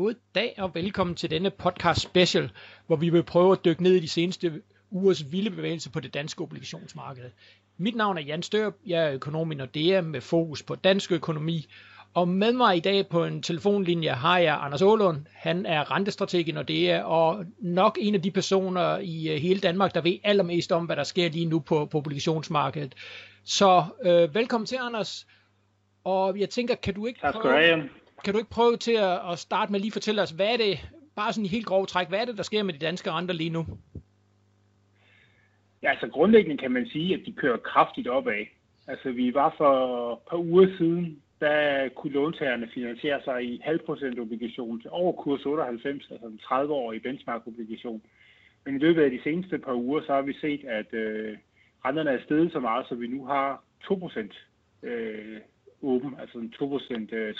God dag og velkommen til denne podcast special, hvor vi vil prøve at dykke ned i de seneste ugers vilde bevægelser på det danske obligationsmarked. Mit navn er Jan Størp, jeg er økonom i Nordea med fokus på dansk økonomi, og med mig i dag på en telefonlinje har jeg Anders Ålund. Han er rentestrateg i Nordea, og nok en af de personer i øh, hele Danmark, der ved allermest om, hvad der sker lige nu på, på obligationsmarkedet. Så øh, velkommen til, Anders. Og jeg tænker, kan du ikke tak skal prøve, kan du ikke prøve til at, at starte med lige at fortælle os, hvad er det, bare sådan i helt grov træk, hvad er det, der sker med de danske renter lige nu? Ja, altså grundlæggende kan man sige, at de kører kraftigt opad. Altså vi var for et par uger siden, der kunne låntagerne finansiere sig i halvprocent obligation til over kurs 98, altså en 30-årig benchmark-obligation. Men i løbet af de seneste par uger, så har vi set, at øh, renterne er steget så meget, så vi nu har 2% øh, åben, altså en 2%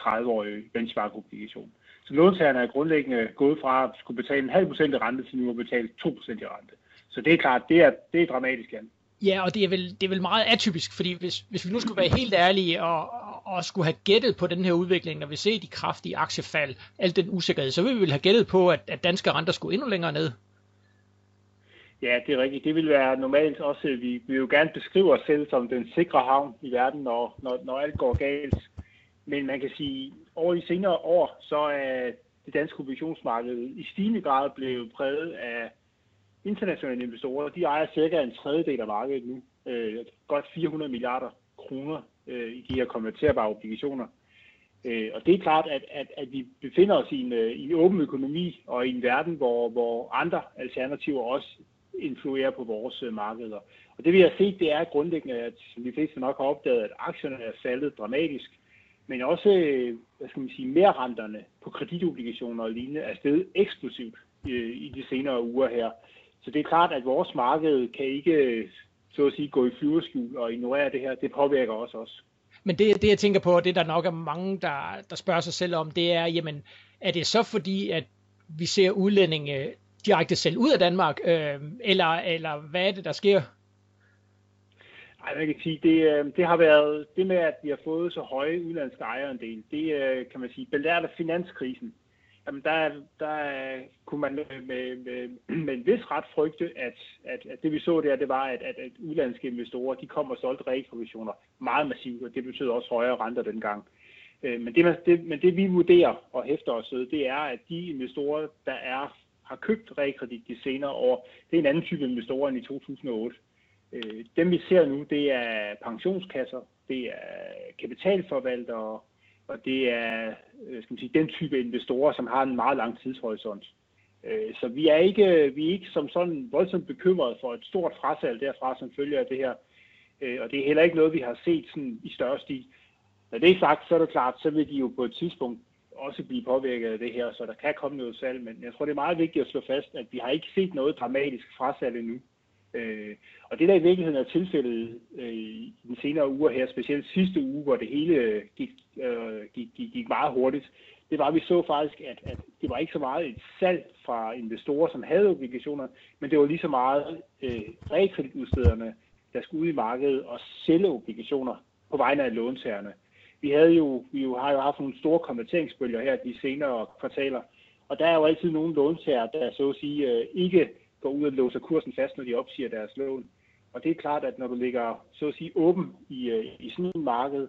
30-årig øh, benchmark-obligation. Så låntagerne er grundlæggende gået fra at skulle betale en halv procent i rente til nu at betale 2% i rente. Så det er klart, det er, det er dramatisk, Jan. Ja, og det er vel, det er vel meget atypisk, fordi hvis, hvis vi nu skulle være helt ærlige og, og skulle have gættet på den her udvikling, når vi ser de kraftige aktiefald, al den usikkerhed, så ville vi vel have gættet på, at, at danske renter skulle endnu længere ned. Ja, det er rigtigt. Det vil være normalt også, vi, vi jo gerne beskrive os selv som den sikre havn i verden, når, når, når alt går galt. Men man kan sige, over de senere år, så er det danske obligationsmarked i stigende grad blevet præget af internationale investorer. De ejer cirka en tredjedel af markedet nu. Øh, godt 400 milliarder kroner øh, i de her konverterbare obligationer. Øh, og det er klart, at, at, at vi befinder os i en, øh, i en åben økonomi og i en verden, hvor, hvor andre alternativer også influerer på vores øh, markeder. Og det vi har set, det er grundlæggende, at som de fleste nok har opdaget, at aktierne er faldet dramatisk, men også, øh, hvad skal man sige, mere renterne på kreditobligationer og lignende er steget eksplosivt øh, i de senere uger her. Så det er klart, at vores marked kan ikke, øh, så at sige, gå i flyverskjul og ignorere det her. Det påvirker også os. Men det, det jeg tænker på, det der nok er mange, der, der spørger sig selv om, det er, jamen, er det så fordi, at vi ser udlændinge direkte selv ud af Danmark, øh, eller, eller hvad er det, der sker? Ej, jeg kan sige, det, øh, det har været det med, at vi har fået så høje udlandske ejerandel, det øh, kan man sige, belært af finanskrisen. Jamen der, der kunne man med, med, med en vis ret frygte, at, at, at det vi så der, det var, at, at, at udlandske investorer, de kom og solgte realprovisioner meget massivt, og det betød også højere renter dengang. Øh, men det, det, men det vi vurderer og hæfter os ved, det er, at de investorer, der er har købt realkredit de senere år, det er en anden type investorer end i 2008. Øh, dem vi ser nu, det er pensionskasser, det er kapitalforvaltere, og det er øh, skal man sige, den type investorer, som har en meget lang tidshorisont. Øh, så vi er ikke, vi er ikke som sådan voldsomt bekymrede for et stort frasalg derfra, som følger af det her. Øh, og det er heller ikke noget, vi har set sådan i større stil. Når det er sagt, så er det klart, så vil de jo på et tidspunkt også blive påvirket af det her, så der kan komme noget salg, men jeg tror, det er meget vigtigt at slå fast, at vi har ikke set noget dramatisk frasalg endnu. Øh, og det der i virkeligheden er tilfældet øh, i den senere uger her, specielt sidste uge, hvor det hele øh, gik, øh, gik, gik, gik meget hurtigt, det var, at vi så faktisk, at, at det var ikke så meget et salg fra investorer, som havde obligationer, men det var lige så meget øh, realkreditudstederne, der skulle ud i markedet og sælge obligationer på vegne af låntagerne vi havde jo, vi jo har jo haft nogle store konverteringsbølger her de senere kvartaler, og der er jo altid nogle låntager, der så at sige øh, ikke går ud og låser kursen fast, når de opsiger deres lån. Og det er klart, at når du ligger så at sige åben i, øh, i sådan et marked,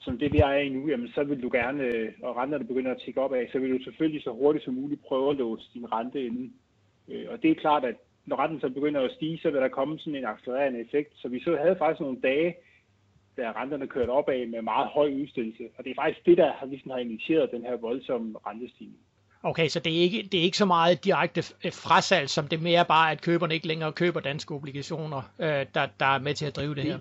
som det vi er i nu, jamen så vil du gerne, øh, og renterne begynder at tikke op af, så vil du selvfølgelig så hurtigt som muligt prøve at låse din rente inden. Og det er klart, at når renten så begynder at stige, så vil der komme sådan en accelererende effekt. Så vi så havde faktisk nogle dage, da renterne kørte opad med meget høj udstillelse. Og det er faktisk det, der har, ligesom har initieret den her voldsomme rentestigning. Okay, så det er, ikke, det er ikke så meget direkte frasalg, som det mere bare, at køberne ikke længere køber danske obligationer, øh, der, der er med til at drive det her?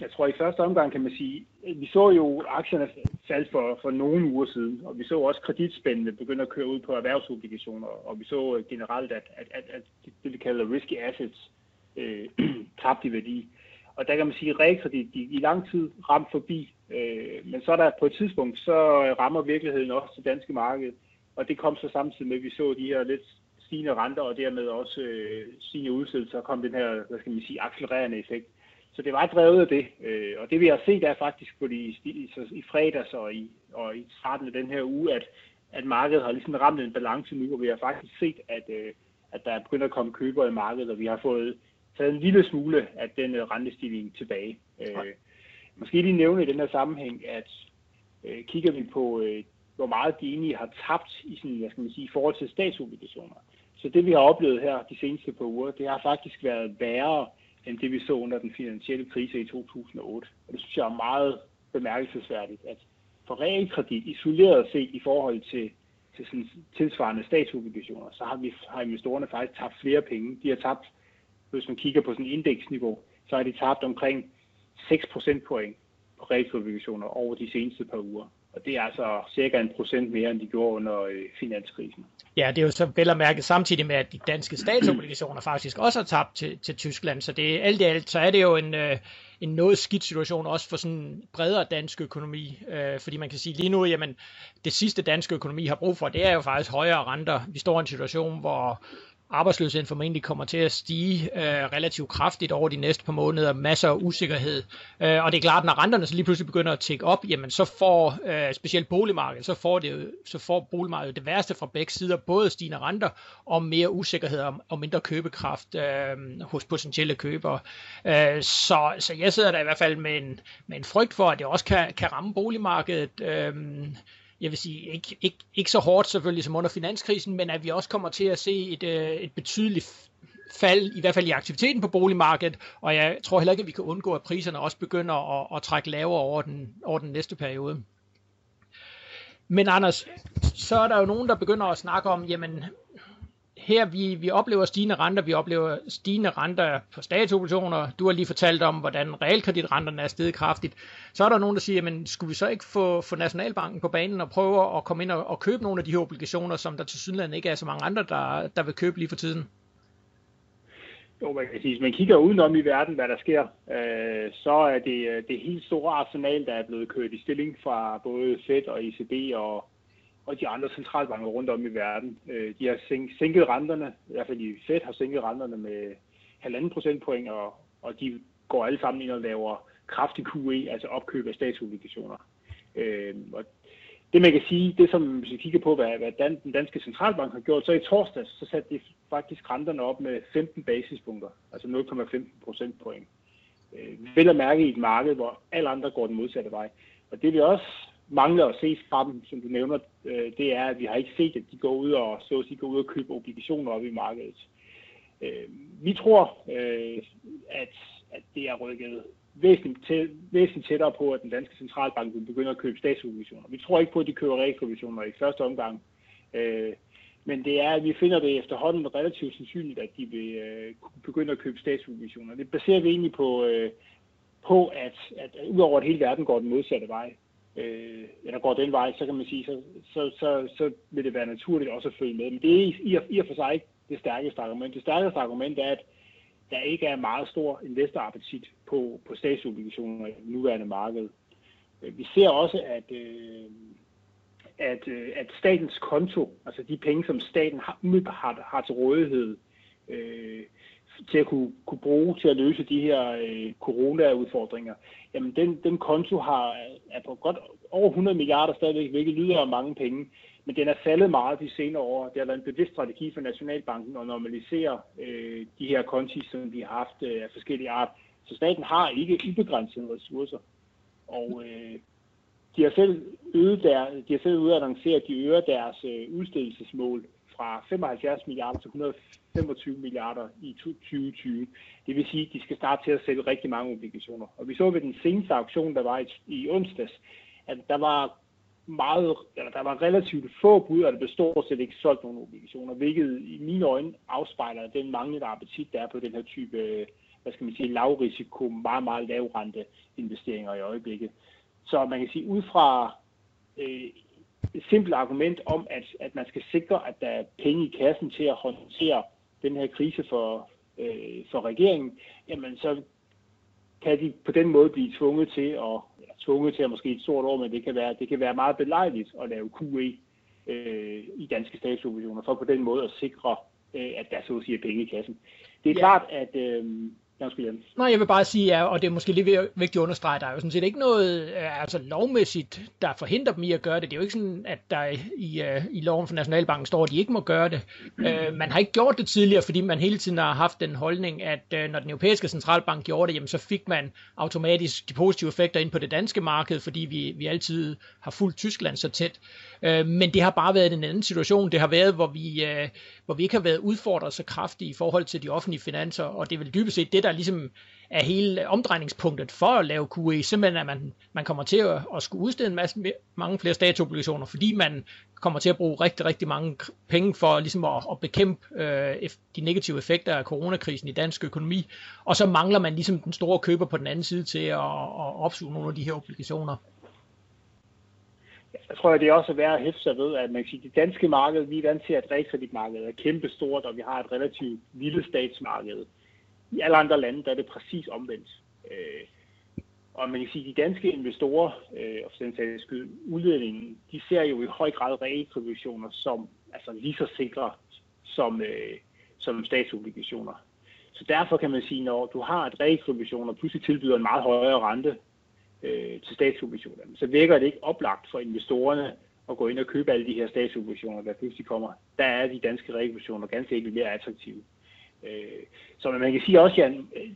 Jeg tror i første omgang kan man sige, vi så jo aktierne falde for, for nogle uger siden, og vi så også kreditspændende begynde at køre ud på erhvervsobligationer, og vi så generelt, at, at, at, at det vi kalder risky assets øh, tabte i værdi. Og der kan man sige, at realkredit i lang tid ramt forbi. Øh, men så er der på et tidspunkt, så rammer virkeligheden også det danske marked. Og det kom så samtidig med, at vi så de her lidt stigende renter, og dermed også øh, stigende udsættelser, kom den her, hvad skal man sige, accelererende effekt. Så det var drevet af det. Øh, og det vi har set er faktisk på de, i, i fredags og i, og i starten af den her uge, at, at markedet har ligesom ramt en balance nu, hvor vi har faktisk set, at, øh, at der er begyndt at komme købere i markedet, og vi har fået taget en lille smule af den øh, rentestigning tilbage. Øh, måske lige nævne i den her sammenhæng, at øh, kigger vi på, øh, hvor meget de egentlig har tabt i, sådan, hvad skal man sige, i forhold til statsobligationer. Så det vi har oplevet her de seneste par uger, det har faktisk været værre end det vi så under den finansielle krise i 2008. Og det synes jeg er meget bemærkelsesværdigt, at for realkredit isoleret set i forhold til, til sådan tilsvarende statsobligationer, så har, vi, har investorerne faktisk tabt flere penge. De har tabt, hvis man kigger på sådan indeksniveau, så har de tabt omkring 6 procentpoint på realkreditobligationer over de seneste par uger. Og det er altså cirka en procent mere, end de gjorde under øh, finanskrisen. Ja, det er jo så vel at mærke samtidig med, at de danske statsobligationer faktisk også har tabt til, til Tyskland. Så det alt i alt, så er det jo en, øh, en noget skidt situation også for sådan en bredere dansk økonomi. Øh, fordi man kan sige lige nu, jamen det sidste danske økonomi har brug for, det er jo faktisk højere renter. Vi står i en situation, hvor arbejdsløsheden formentlig kommer til at stige øh, relativt kraftigt over de næste par måneder, masser af usikkerhed. Øh, og det er klart, når renterne så lige pludselig begynder at tække op, jamen så får øh, specielt boligmarkedet, så får, det, så får boligmarkedet det værste fra begge sider, både stigende renter og mere usikkerhed og, og mindre købekraft øh, hos potentielle købere. Øh, så, så jeg sidder der i hvert fald med en, med en frygt for, at det også kan, kan ramme boligmarkedet. Øh, jeg vil sige, ikke, ikke, ikke så hårdt selvfølgelig som under finanskrisen, men at vi også kommer til at se et, øh, et betydeligt fald, i hvert fald i aktiviteten på boligmarkedet, og jeg tror heller ikke, at vi kan undgå, at priserne også begynder at, at trække lavere over den, over den næste periode. Men Anders, så er der jo nogen, der begynder at snakke om, jamen, her vi, vi oplever stigende renter, vi oplever stigende renter på statsobligationer. Du har lige fortalt om, hvordan realkreditrenterne er steget kraftigt. Så er der nogen, der siger, men skulle vi så ikke få, få Nationalbanken på banen og prøve at komme ind og, og købe nogle af de her obligationer, som der til synligheden ikke er så mange andre, der, der vil købe lige for tiden? Jo, man kan sige, hvis man kigger udenom i verden, hvad der sker, øh, så er det øh, det helt store arsenal, der er blevet kørt i stilling fra både Fed og ECB og, og de andre centralbanker rundt om i verden. Øh, de har sænket renterne, i hvert fald i Fed har sænket renterne med halvanden procentpoint, og, og de går alle sammen ind og laver kraftig QE, altså opkøb af statsobligationer. Øh, og det man kan sige, det som hvis vi kigger på, hvad, hvad Dan, den danske centralbank har gjort, så i torsdags, så satte de faktisk renterne op med 15 basispunkter, altså 0,15 procentpoint. Øh, vel at mærke i et marked, hvor alle andre går den modsatte vej. Og det vi også mangler at se fra dem, som du nævner, øh, det er, at vi har ikke set, at de går ud og, så at sige, går ud og køber obligationer op i markedet. Øh, vi tror, øh, at, at det er rykket væsentligt, væsentligt tættere på, at den danske centralbank vil begynde at købe statsobligationer. Vi tror ikke på, at de køber realkreditobligationer i første omgang. Øh, men det er, at vi finder det efterhånden relativt sandsynligt, at de vil øh, begynde at købe statsobligationer. Det baserer vi egentlig på, øh, på at, at udover at hele verden går den modsatte vej, øh, eller går den vej, så kan man sige, så, så, så, så vil det være naturligt også at følge med. Men det er i, i og for sig ikke det stærkeste argument. Det stærkeste argument er, at der ikke er meget stor investorappetit på, på statsobligationer i det nuværende marked. Øh, vi ser også, at, øh, at, øh, at statens konto, altså de penge, som staten har, har, har til rådighed, øh, til at kunne, kunne bruge til at løse de her øh, corona-udfordringer, jamen den, den konto har, er på godt over 100 milliarder stadigvæk, hvilket lyder af mange penge, men den er faldet meget de senere år. Det har været en bevidst strategi for Nationalbanken at normalisere øh, de her konti, som vi har haft øh, af forskellige art. Så staten har ikke ubegrænsede ressourcer. Og øh, de har selv øget der, de har selv ude at annoncere, at de øger deres øh, udstedelsesmål fra 75 milliarder til 125 milliarder i 2020. Det vil sige, at de skal starte til at sælge rigtig mange obligationer. Og vi så ved den seneste auktion, der var i, i onsdags, at der var meget, eller der var relativt få bud, og der blev stort set ikke solgt nogen obligationer, hvilket i mine øjne afspejler den manglende appetit, der er på den her type, øh, hvad skal man sige, lavrisiko, meget, meget lavrente investeringer i øjeblikket. Så man kan sige, ud fra øh, et simpelt argument om, at, at man skal sikre, at der er penge i kassen til at håndtere den her krise for, øh, for regeringen, jamen så kan de på den måde blive tvunget til at, eller tvunget til at måske et stort år, men det kan være, det kan være meget belejligt at lave QE øh, i danske statsobligationer, for på den måde at sikre, øh, at der så at sige er penge i kassen. Det er ja. klart, at, øh, Nej, jeg vil bare sige, ja, og det er måske lidt vigtigt at understrege, der er jo sådan set ikke noget øh, altså lovmæssigt, der forhindrer dem i at gøre det. Det er jo ikke sådan, at der i, øh, i loven for Nationalbanken står, at de ikke må gøre det. Mm. Man har ikke gjort det tidligere, fordi man hele tiden har haft den holdning, at når den europæiske centralbank gjorde det, jamen, så fik man automatisk de positive effekter ind på det danske marked, fordi vi, vi altid har fulgt Tyskland så tæt. Uh, men det har bare været en anden situation. Det har været, hvor vi, uh, hvor vi ikke har været udfordret så kraftigt i forhold til de offentlige finanser, og det er vel dybest set det, der ligesom er hele omdrejningspunktet for at lave QE, simpelthen at man, man kommer til at, at skulle udstede en masse, mange flere statsobligationer, fordi man kommer til at bruge rigtig, rigtig mange penge for ligesom at, at bekæmpe øh, de negative effekter af coronakrisen i dansk økonomi, og så mangler man ligesom den store køber på den anden side til at, at opsuge nogle af de her obligationer. Jeg tror, det er også værd at hæfte sig ved, at man kan sige, at det danske marked, vi er vant til, at realkreditmarkedet er kæmpestort, og vi har et relativt lille statsmarked. I alle andre lande, der er det præcis omvendt. Øh, og man kan sige, at de danske investorer, øh, og for den sags skyld udledningen, de ser jo i høj grad realkreditobligationer som altså lige så sikre som, øh, som statsobligationer. Så derfor kan man sige, når du har et realkreditobligationer pludselig tilbyder en meget højere rente øh, til statsobligationerne, så virker det ikke oplagt for investorerne at gå ind og købe alle de her statsobligationer, der pludselig kommer. Der er de danske realkreditobligationer ganske enkelt mere attraktive. Øh, så man kan sige også, at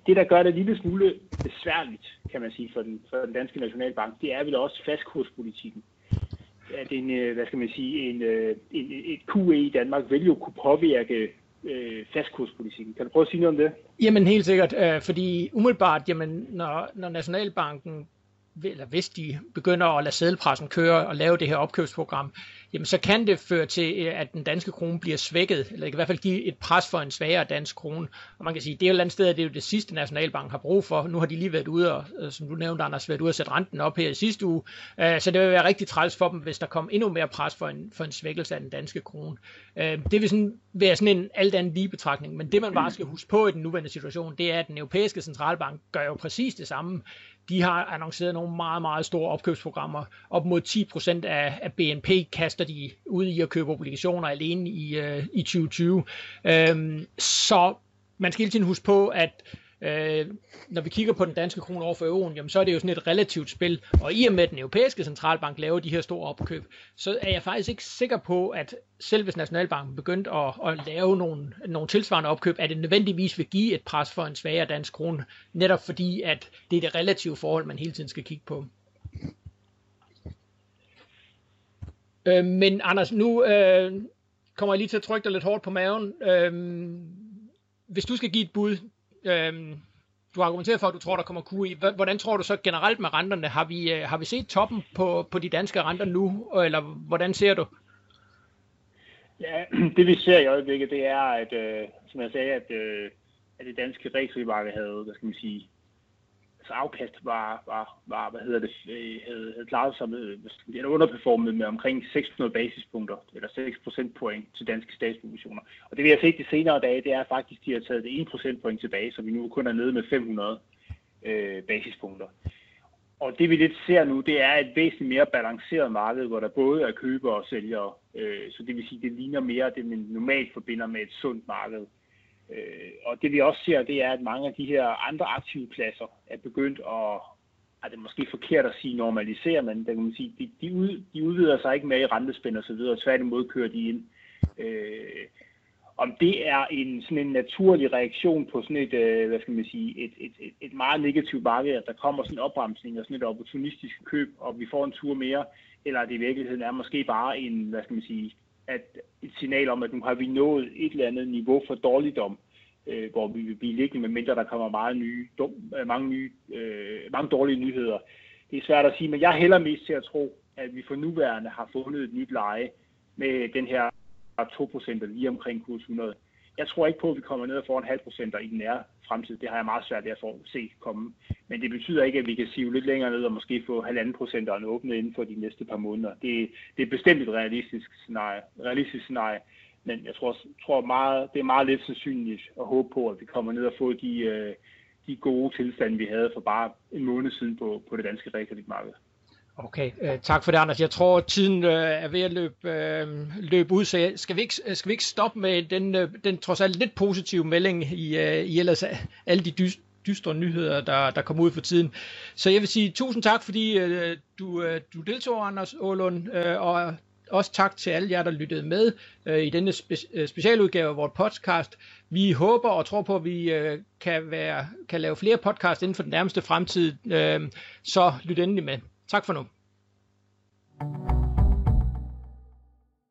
det der gør det en lille smule besværligt, kan man sige, for den, for den danske nationalbank, det er vel også fastkurspolitikken. At en, øh, hvad skal man sige, en, øh, en, et QE i Danmark vil jo kunne påvirke øh, fastkurspolitikken. Kan du prøve at sige noget om det? Jamen helt sikkert, øh, fordi umiddelbart, jamen, når, når Nationalbanken eller hvis de begynder at lade sædelpressen køre og lave det her opkøbsprogram, jamen så kan det føre til, øh, at den danske krone bliver svækket, eller i hvert fald give et pres for en svagere dansk krone. Og man kan sige, det er jo et andet sted, at det er jo det sidste Nationalbank har brug for. Nu har de lige været ude, og, øh, som du nævnte, Anders, været ude og sætte renten op her i sidste uge. Øh, så det vil være rigtig træls for dem, hvis der kom endnu mere pres for en, for en svækkelse af den danske krone. Det vil sådan være sådan en alt andet lige betragtning, men det man bare skal huske på i den nuværende situation, det er, at den europæiske centralbank gør jo præcis det samme de har annonceret nogle meget, meget store opkøbsprogrammer. Op mod 10% af, af BNP kaster de ud i at købe obligationer alene i, øh, i 2020. Øhm, så man skal hele tiden huske på, at Øh, når vi kigger på den danske krone over for euroen, jamen, så er det jo sådan et relativt spil. Og i og med, at den europæiske centralbank laver de her store opkøb, så er jeg faktisk ikke sikker på, at selv hvis Nationalbanken begyndte at, at lave nogle, nogle tilsvarende opkøb, at det nødvendigvis vil give et pres for en svagere dansk krone, netop fordi, at det er det relative forhold, man hele tiden skal kigge på. Øh, men Anders, nu øh, kommer jeg lige til at trykke dig lidt hårdt på maven. Øh, hvis du skal give et bud, Øhm, du argumenterer for, at du tror, der kommer QE. Hvordan tror du så generelt med renterne? Har vi, øh, har vi set toppen på, på de danske renter nu, eller hvordan ser du? Ja, det vi ser i øjeblikket, det er, at, øh, som jeg sagde, at, øh, at det danske realkreditmarked havde, hvad skal man sige, altså afkast var, var, var hvad hedder det, øh, havde, havde klaret sig med, eller underperformet med omkring 600 basispunkter, eller 6 procentpoint til danske statsobligationer. Og det vi har set de senere dage, det er faktisk, at de har taget det 1 procentpoint tilbage, så vi nu kun er nede med 500 øh, basispunkter. Og det vi lidt ser nu, det er et væsentligt mere balanceret marked, hvor der både er købere og sælgere. Øh, så det vil sige, det ligner mere det, man normalt forbinder med et sundt marked. Øh, og det vi også ser, det er, at mange af de her andre aktive pladser er begyndt at, er det måske forkert at sige normalisere, men det kan man sige, de, de, ud, de udvider sig ikke med i rentespænd og så videre, tværtimod kører de ind. Øh, om det er en sådan en naturlig reaktion på sådan et, øh, hvad skal man sige, et, et, et, et meget negativt marked, at der kommer sådan en opbremsning og sådan et opportunistisk køb, og vi får en tur mere, eller det i virkeligheden er måske bare en, hvad skal man sige, at et signal om, at nu har vi nået et eller andet niveau for dårligdom, øh, hvor vi vil blive liggende, medmindre der kommer meget nye, dum, øh, mange, nye, øh, mange dårlige nyheder. Det er svært at sige, men jeg hælder mest til at tro, at vi for nuværende har fundet et nyt leje med den her 2% altså lige omkring kurs 100. Jeg tror ikke på, at vi kommer ned og får en halv procent i den nære fremtid. Det har jeg meget svært ved at få se komme. Men det betyder ikke, at vi kan sive lidt længere ned og måske få halvanden procent åbne inden for de næste par måneder. Det, det er bestemt et realistisk scenarie. Realistisk scenarie. Men jeg tror, tror meget, det er meget lidt sandsynligt at håbe på, at vi kommer ned og får de, øh, de gode tilstande, vi havde for bare en måned siden på, på det danske realkreditmarked. Okay, øh, tak for det, Anders. Jeg tror, tiden øh, er ved at løbe, øh, løbe ud, så skal vi, ikke, øh, skal vi ikke stoppe med den, øh, den trods alt lidt positive melding i, øh, i ellers alle de dystre nyheder, der, der kommer ud for tiden. Så jeg vil sige tusind tak, fordi øh, du, øh, du deltog, Anders Ålund, øh, og også tak til alle jer, der lyttede med øh, i denne spe- øh, specialudgave af vores podcast. Vi håber og tror på, at vi øh, kan, være, kan lave flere podcasts inden for den nærmeste fremtid, øh, så lyt endelig med. Tak for nu. thank you